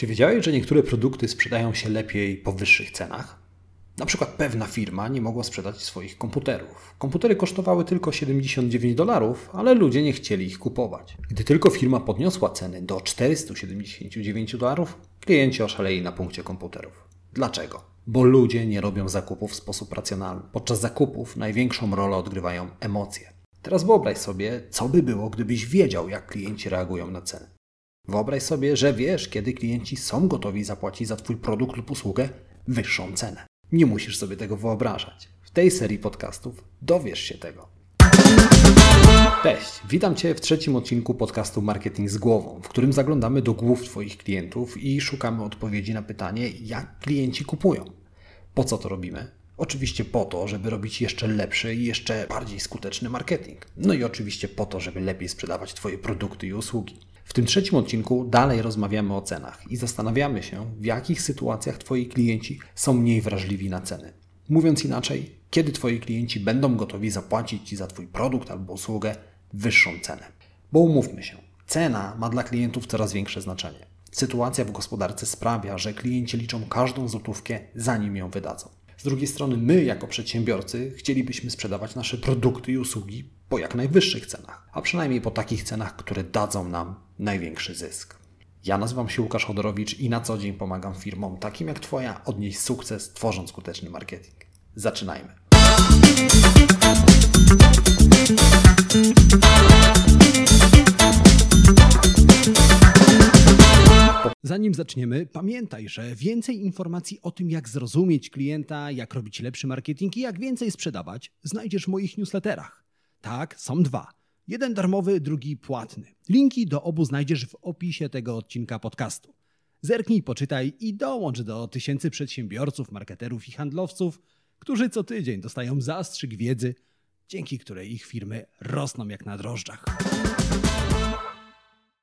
Czy wiedziałeś, że niektóre produkty sprzedają się lepiej po wyższych cenach? Na przykład pewna firma nie mogła sprzedać swoich komputerów. Komputery kosztowały tylko 79 dolarów, ale ludzie nie chcieli ich kupować. Gdy tylko firma podniosła ceny do 479 dolarów, klienci oszaleli na punkcie komputerów. Dlaczego? Bo ludzie nie robią zakupów w sposób racjonalny. Podczas zakupów największą rolę odgrywają emocje. Teraz wyobraź sobie, co by było, gdybyś wiedział, jak klienci reagują na ceny. Wyobraź sobie, że wiesz, kiedy klienci są gotowi zapłacić za Twój produkt lub usługę wyższą cenę. Nie musisz sobie tego wyobrażać. W tej serii podcastów dowiesz się tego. Cześć, witam Cię w trzecim odcinku podcastu Marketing z głową, w którym zaglądamy do głów Twoich klientów i szukamy odpowiedzi na pytanie, jak klienci kupują. Po co to robimy? Oczywiście po to, żeby robić jeszcze lepszy i jeszcze bardziej skuteczny marketing. No i oczywiście po to, żeby lepiej sprzedawać Twoje produkty i usługi. W tym trzecim odcinku dalej rozmawiamy o cenach i zastanawiamy się, w jakich sytuacjach Twoi klienci są mniej wrażliwi na ceny. Mówiąc inaczej, kiedy Twoi klienci będą gotowi zapłacić Ci za Twój produkt albo usługę wyższą cenę. Bo umówmy się, cena ma dla klientów coraz większe znaczenie. Sytuacja w gospodarce sprawia, że klienci liczą każdą złotówkę, zanim ją wydadzą. Z drugiej strony, my, jako przedsiębiorcy, chcielibyśmy sprzedawać nasze produkty i usługi po jak najwyższych cenach, a przynajmniej po takich cenach, które dadzą nam największy zysk. Ja nazywam się Łukasz Chodorowicz i na co dzień pomagam firmom takim jak Twoja odnieść sukces, tworząc skuteczny marketing. Zaczynajmy. Zanim zaczniemy, pamiętaj, że więcej informacji o tym, jak zrozumieć klienta, jak robić lepszy marketing i jak więcej sprzedawać, znajdziesz w moich newsletterach. Tak, są dwa. Jeden darmowy, drugi płatny. Linki do obu znajdziesz w opisie tego odcinka podcastu. Zerknij, poczytaj i dołącz do tysięcy przedsiębiorców, marketerów i handlowców, którzy co tydzień dostają zastrzyk wiedzy, dzięki której ich firmy rosną jak na drożdżach.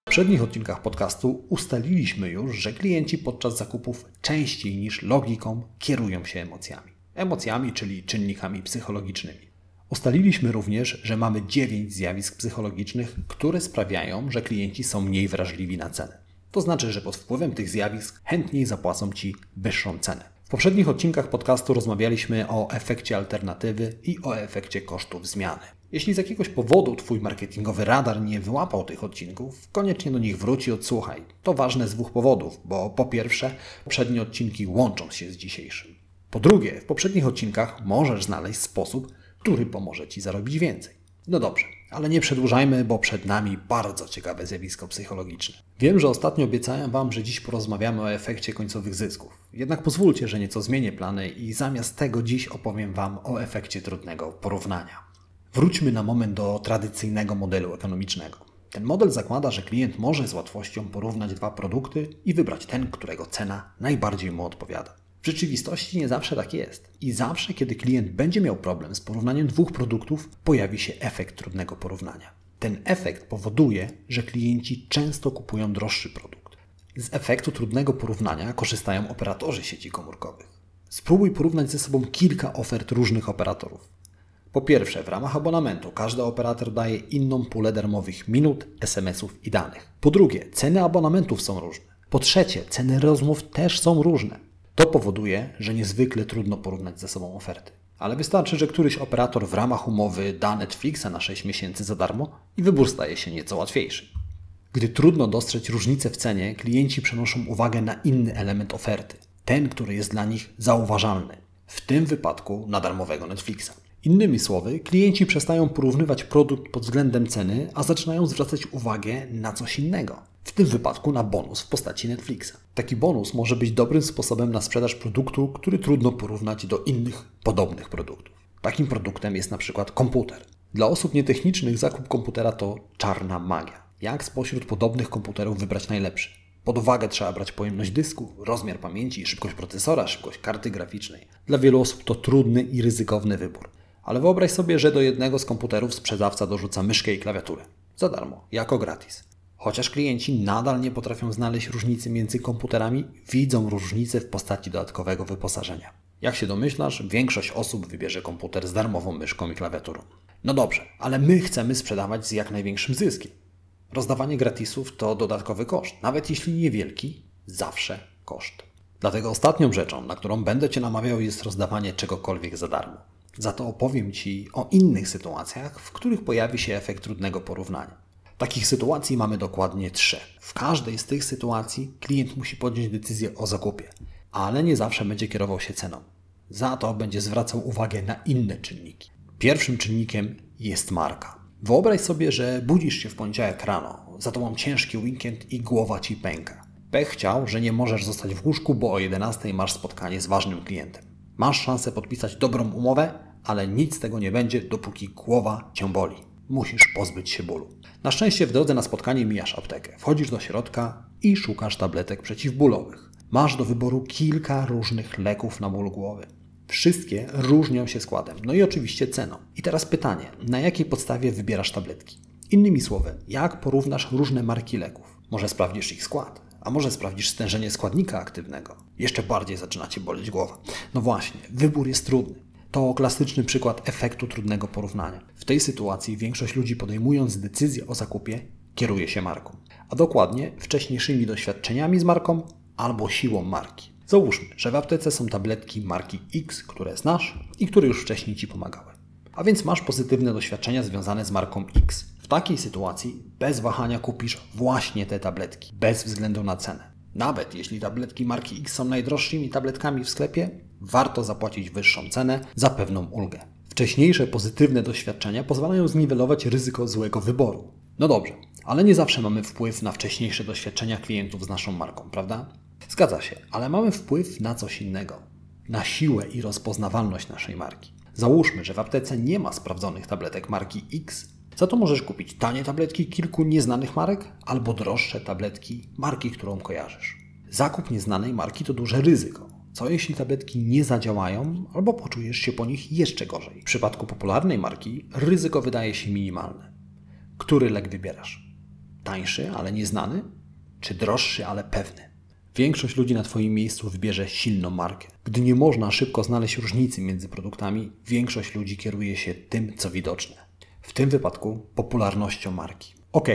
W poprzednich odcinkach podcastu ustaliliśmy już, że klienci podczas zakupów częściej niż logiką kierują się emocjami. Emocjami, czyli czynnikami psychologicznymi. Ustaliliśmy również, że mamy 9 zjawisk psychologicznych, które sprawiają, że klienci są mniej wrażliwi na cenę. To znaczy, że pod wpływem tych zjawisk chętniej zapłacą Ci wyższą cenę. W poprzednich odcinkach podcastu rozmawialiśmy o efekcie alternatywy i o efekcie kosztów zmiany. Jeśli z jakiegoś powodu Twój marketingowy radar nie wyłapał tych odcinków, koniecznie do nich wróć i odsłuchaj. To ważne z dwóch powodów, bo po pierwsze, poprzednie odcinki łączą się z dzisiejszym. Po drugie, w poprzednich odcinkach możesz znaleźć sposób, który pomoże Ci zarobić więcej. No dobrze, ale nie przedłużajmy, bo przed nami bardzo ciekawe zjawisko psychologiczne. Wiem, że ostatnio obiecałem Wam, że dziś porozmawiamy o efekcie końcowych zysków. Jednak pozwólcie, że nieco zmienię plany i zamiast tego dziś opowiem Wam o efekcie trudnego porównania. Wróćmy na moment do tradycyjnego modelu ekonomicznego. Ten model zakłada, że klient może z łatwością porównać dwa produkty i wybrać ten, którego cena najbardziej mu odpowiada. W rzeczywistości nie zawsze tak jest. I zawsze, kiedy klient będzie miał problem z porównaniem dwóch produktów, pojawi się efekt trudnego porównania. Ten efekt powoduje, że klienci często kupują droższy produkt. Z efektu trudnego porównania korzystają operatorzy sieci komórkowych. Spróbuj porównać ze sobą kilka ofert różnych operatorów. Po pierwsze, w ramach abonamentu każdy operator daje inną pulę darmowych minut, SMS-ów i danych. Po drugie, ceny abonamentów są różne. Po trzecie, ceny rozmów też są różne. To powoduje, że niezwykle trudno porównać ze sobą oferty. Ale wystarczy, że któryś operator w ramach umowy da Netflixa na 6 miesięcy za darmo i wybór staje się nieco łatwiejszy. Gdy trudno dostrzec różnicę w cenie, klienci przenoszą uwagę na inny element oferty, ten, który jest dla nich zauważalny, w tym wypadku na darmowego Netflixa. Innymi słowy, klienci przestają porównywać produkt pod względem ceny, a zaczynają zwracać uwagę na coś innego. W tym wypadku na bonus w postaci Netflixa. Taki bonus może być dobrym sposobem na sprzedaż produktu, który trudno porównać do innych podobnych produktów. Takim produktem jest na przykład komputer. Dla osób nietechnicznych zakup komputera to czarna magia. Jak spośród podobnych komputerów wybrać najlepszy? Pod uwagę trzeba brać pojemność dysku, rozmiar pamięci, szybkość procesora, szybkość karty graficznej. Dla wielu osób to trudny i ryzykowny wybór. Ale wyobraź sobie, że do jednego z komputerów sprzedawca dorzuca myszkę i klawiaturę. Za darmo, jako gratis. Chociaż klienci nadal nie potrafią znaleźć różnicy między komputerami, widzą różnicę w postaci dodatkowego wyposażenia. Jak się domyślasz, większość osób wybierze komputer z darmową myszką i klawiaturą. No dobrze, ale my chcemy sprzedawać z jak największym zyskiem. Rozdawanie gratisów to dodatkowy koszt, nawet jeśli niewielki, Zawsze koszt. Dlatego ostatnią rzeczą, na którą będę Cię namawiał, jest rozdawanie czegokolwiek za darmo. Za to opowiem Ci o innych sytuacjach, w których pojawi się efekt trudnego porównania. Takich sytuacji mamy dokładnie trzy. W każdej z tych sytuacji klient musi podjąć decyzję o zakupie, ale nie zawsze będzie kierował się ceną. Za to będzie zwracał uwagę na inne czynniki. Pierwszym czynnikiem jest marka. Wyobraź sobie, że budzisz się w poniedziałek rano, za tobą ciężki weekend i głowa ci pęka. Pech chciał, że nie możesz zostać w łóżku, bo o 11 masz spotkanie z ważnym klientem. Masz szansę podpisać dobrą umowę, ale nic z tego nie będzie, dopóki głowa cię boli. Musisz pozbyć się bólu. Na szczęście w drodze na spotkanie mijasz aptekę. Wchodzisz do środka i szukasz tabletek przeciwbólowych. Masz do wyboru kilka różnych leków na ból głowy. Wszystkie różnią się składem, no i oczywiście ceną. I teraz pytanie, na jakiej podstawie wybierasz tabletki? Innymi słowy, jak porównasz różne marki leków? Może sprawdzisz ich skład, a może sprawdzisz stężenie składnika aktywnego? Jeszcze bardziej zaczyna Cię boleć głowa. No właśnie, wybór jest trudny. To klasyczny przykład efektu trudnego porównania. W tej sytuacji większość ludzi podejmując decyzję o zakupie kieruje się marką, a dokładnie wcześniejszymi doświadczeniami z marką albo siłą marki. Załóżmy, że w aptece są tabletki marki X, które znasz i które już wcześniej Ci pomagały. A więc masz pozytywne doświadczenia związane z marką X. W takiej sytuacji bez wahania kupisz właśnie te tabletki, bez względu na cenę. Nawet jeśli tabletki marki X są najdroższymi tabletkami w sklepie, warto zapłacić wyższą cenę za pewną ulgę. Wcześniejsze pozytywne doświadczenia pozwalają zniwelować ryzyko złego wyboru. No dobrze, ale nie zawsze mamy wpływ na wcześniejsze doświadczenia klientów z naszą marką, prawda? Zgadza się, ale mamy wpływ na coś innego. Na siłę i rozpoznawalność naszej marki. Załóżmy, że w aptece nie ma sprawdzonych tabletek marki X, za to możesz kupić tanie tabletki kilku nieznanych marek albo droższe tabletki marki, którą kojarzysz. Zakup nieznanej marki to duże ryzyko. Co jeśli tabletki nie zadziałają albo poczujesz się po nich jeszcze gorzej? W przypadku popularnej marki ryzyko wydaje się minimalne. Który lek wybierasz? Tańszy, ale nieznany? Czy droższy, ale pewny? Większość ludzi na Twoim miejscu wybierze silną markę. Gdy nie można szybko znaleźć różnicy między produktami, większość ludzi kieruje się tym, co widoczne. W tym wypadku popularnością marki. Ok,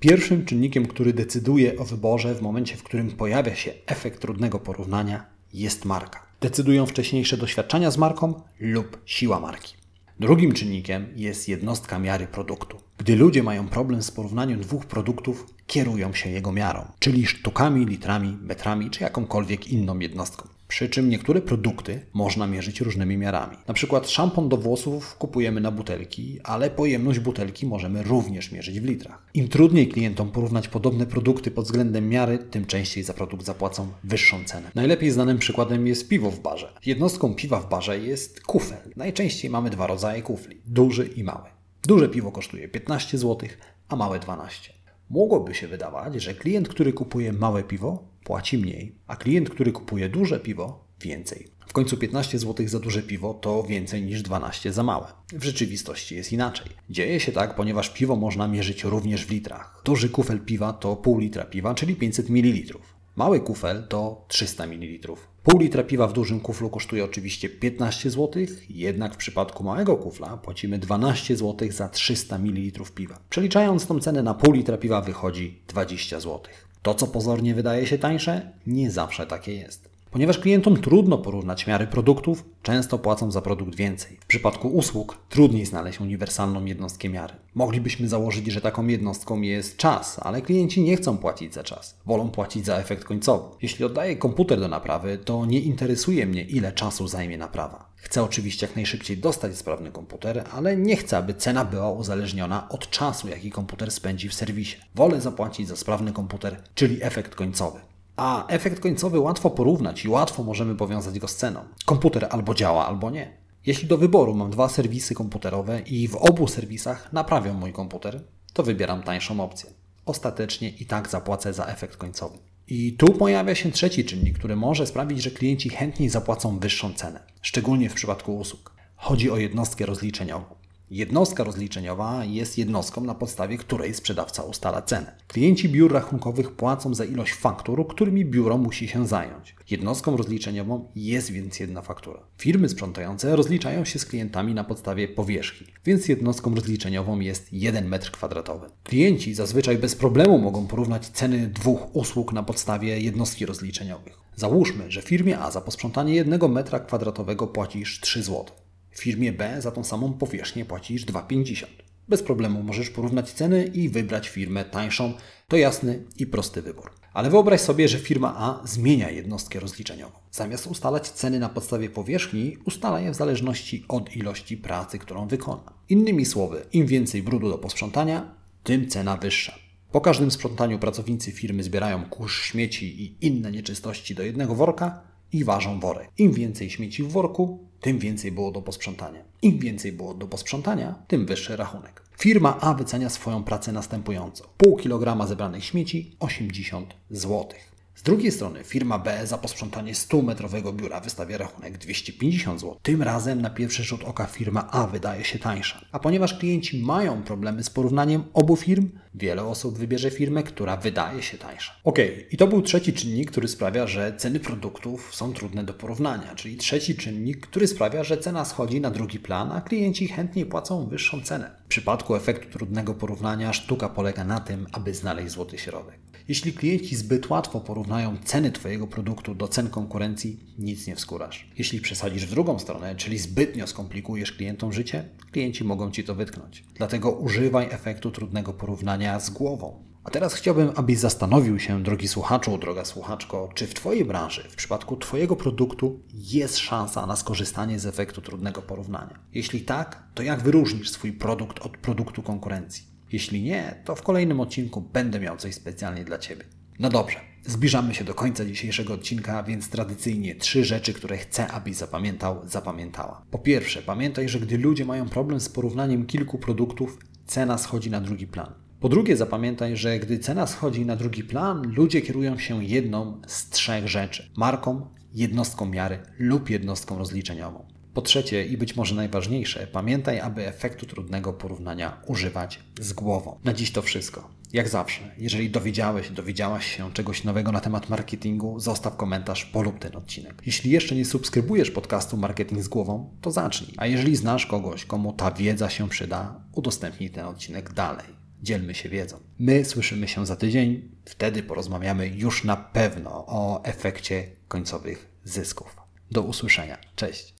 pierwszym czynnikiem, który decyduje o wyborze w momencie, w którym pojawia się efekt trudnego porównania, jest marka. Decydują wcześniejsze doświadczenia z marką lub siła marki. Drugim czynnikiem jest jednostka miary produktu. Gdy ludzie mają problem z porównaniem dwóch produktów, kierują się jego miarą, czyli sztukami, litrami, metrami czy jakąkolwiek inną jednostką. Przy czym niektóre produkty można mierzyć różnymi miarami. Na przykład szampon do włosów kupujemy na butelki, ale pojemność butelki możemy również mierzyć w litrach. Im trudniej klientom porównać podobne produkty pod względem miary, tym częściej za produkt zapłacą wyższą cenę. Najlepiej znanym przykładem jest piwo w barze. Jednostką piwa w barze jest kufel. Najczęściej mamy dwa rodzaje kufli: duży i mały. Duże piwo kosztuje 15 zł, a małe 12. Mogłoby się wydawać, że klient, który kupuje małe piwo, płaci mniej, a klient, który kupuje duże piwo, więcej. W końcu 15 zł za duże piwo to więcej niż 12 za małe. W rzeczywistości jest inaczej. Dzieje się tak, ponieważ piwo można mierzyć również w litrach. Duży kufel piwa to pół litra piwa, czyli 500 ml. Mały kufel to 300 ml. Pół litra piwa w dużym kuflu kosztuje oczywiście 15 zł, jednak w przypadku małego kufla płacimy 12 zł za 300 ml piwa. Przeliczając tą cenę na pół litra piwa wychodzi 20 zł. To, co pozornie wydaje się tańsze, nie zawsze takie jest. Ponieważ klientom trudno porównać miary produktów, często płacą za produkt więcej. W przypadku usług trudniej znaleźć uniwersalną jednostkę miary. Moglibyśmy założyć, że taką jednostką jest czas, ale klienci nie chcą płacić za czas. Wolą płacić za efekt końcowy. Jeśli oddaję komputer do naprawy, to nie interesuje mnie, ile czasu zajmie naprawa. Chcę oczywiście jak najszybciej dostać sprawny komputer, ale nie chcę, aby cena była uzależniona od czasu, jaki komputer spędzi w serwisie. Wolę zapłacić za sprawny komputer, czyli efekt końcowy. A efekt końcowy łatwo porównać i łatwo możemy powiązać go z ceną. Komputer albo działa, albo nie. Jeśli do wyboru mam dwa serwisy komputerowe i w obu serwisach naprawią mój komputer, to wybieram tańszą opcję. Ostatecznie i tak zapłacę za efekt końcowy. I tu pojawia się trzeci czynnik, który może sprawić, że klienci chętniej zapłacą wyższą cenę, szczególnie w przypadku usług. Chodzi o jednostkę rozliczeniową. Jednostka rozliczeniowa jest jednostką, na podstawie której sprzedawca ustala cenę. Klienci biur rachunkowych płacą za ilość faktur, którymi biuro musi się zająć. Jednostką rozliczeniową jest więc jedna faktura. Firmy sprzątające rozliczają się z klientami na podstawie powierzchni, więc jednostką rozliczeniową jest 1 m2. Klienci zazwyczaj bez problemu mogą porównać ceny dwóch usług na podstawie jednostki rozliczeniowych. Załóżmy, że firmie A za posprzątanie 1 m2 płacisz 3 zł. W firmie B za tą samą powierzchnię płacisz 2,50. Bez problemu możesz porównać ceny i wybrać firmę tańszą. To jasny i prosty wybór. Ale wyobraź sobie, że firma A zmienia jednostkę rozliczeniową. Zamiast ustalać ceny na podstawie powierzchni, ustala je w zależności od ilości pracy, którą wykona. Innymi słowy, im więcej brudu do posprzątania, tym cena wyższa. Po każdym sprzątaniu pracownicy firmy zbierają kurz śmieci i inne nieczystości do jednego worka i ważą worek. Im więcej śmieci w worku, tym więcej było do posprzątania. Im więcej było do posprzątania, tym wyższy rachunek. Firma A wycenia swoją pracę następująco. Pół kilograma zebranych śmieci 80 złotych. Z drugiej strony firma B za posprzątanie 100-metrowego biura wystawia rachunek 250 zł. Tym razem na pierwszy rzut oka firma A wydaje się tańsza. A ponieważ klienci mają problemy z porównaniem obu firm, wiele osób wybierze firmę, która wydaje się tańsza. Ok, i to był trzeci czynnik, który sprawia, że ceny produktów są trudne do porównania, czyli trzeci czynnik, który sprawia, że cena schodzi na drugi plan, a klienci chętniej płacą wyższą cenę. W przypadku efektu trudnego porównania sztuka polega na tym, aby znaleźć złoty środek. Jeśli klienci zbyt łatwo porównają ceny Twojego produktu do cen konkurencji, nic nie wskórasz. Jeśli przesadzisz w drugą stronę, czyli zbytnio skomplikujesz klientom życie, klienci mogą Ci to wytknąć. Dlatego używaj efektu trudnego porównania z głową. A teraz chciałbym, abyś zastanowił się, drogi słuchaczu, droga słuchaczko, czy w Twojej branży, w przypadku Twojego produktu jest szansa na skorzystanie z efektu trudnego porównania. Jeśli tak, to jak wyróżnisz swój produkt od produktu konkurencji? Jeśli nie, to w kolejnym odcinku będę miał coś specjalnie dla Ciebie. No dobrze, zbliżamy się do końca dzisiejszego odcinka, więc tradycyjnie trzy rzeczy, które chcę, abyś zapamiętał, zapamiętała. Po pierwsze, pamiętaj, że gdy ludzie mają problem z porównaniem kilku produktów, cena schodzi na drugi plan. Po drugie, zapamiętaj, że gdy cena schodzi na drugi plan, ludzie kierują się jedną z trzech rzeczy: marką, jednostką miary lub jednostką rozliczeniową. Po trzecie i być może najważniejsze, pamiętaj, aby efektu trudnego porównania używać z głową. Na dziś to wszystko. Jak zawsze, jeżeli dowiedziałeś, dowiedziałaś się czegoś nowego na temat marketingu, zostaw komentarz, polub ten odcinek. Jeśli jeszcze nie subskrybujesz podcastu Marketing z głową, to zacznij. A jeżeli znasz kogoś, komu ta wiedza się przyda, udostępnij ten odcinek dalej. Dzielmy się wiedzą. My słyszymy się za tydzień, wtedy porozmawiamy już na pewno o efekcie końcowych zysków. Do usłyszenia. Cześć.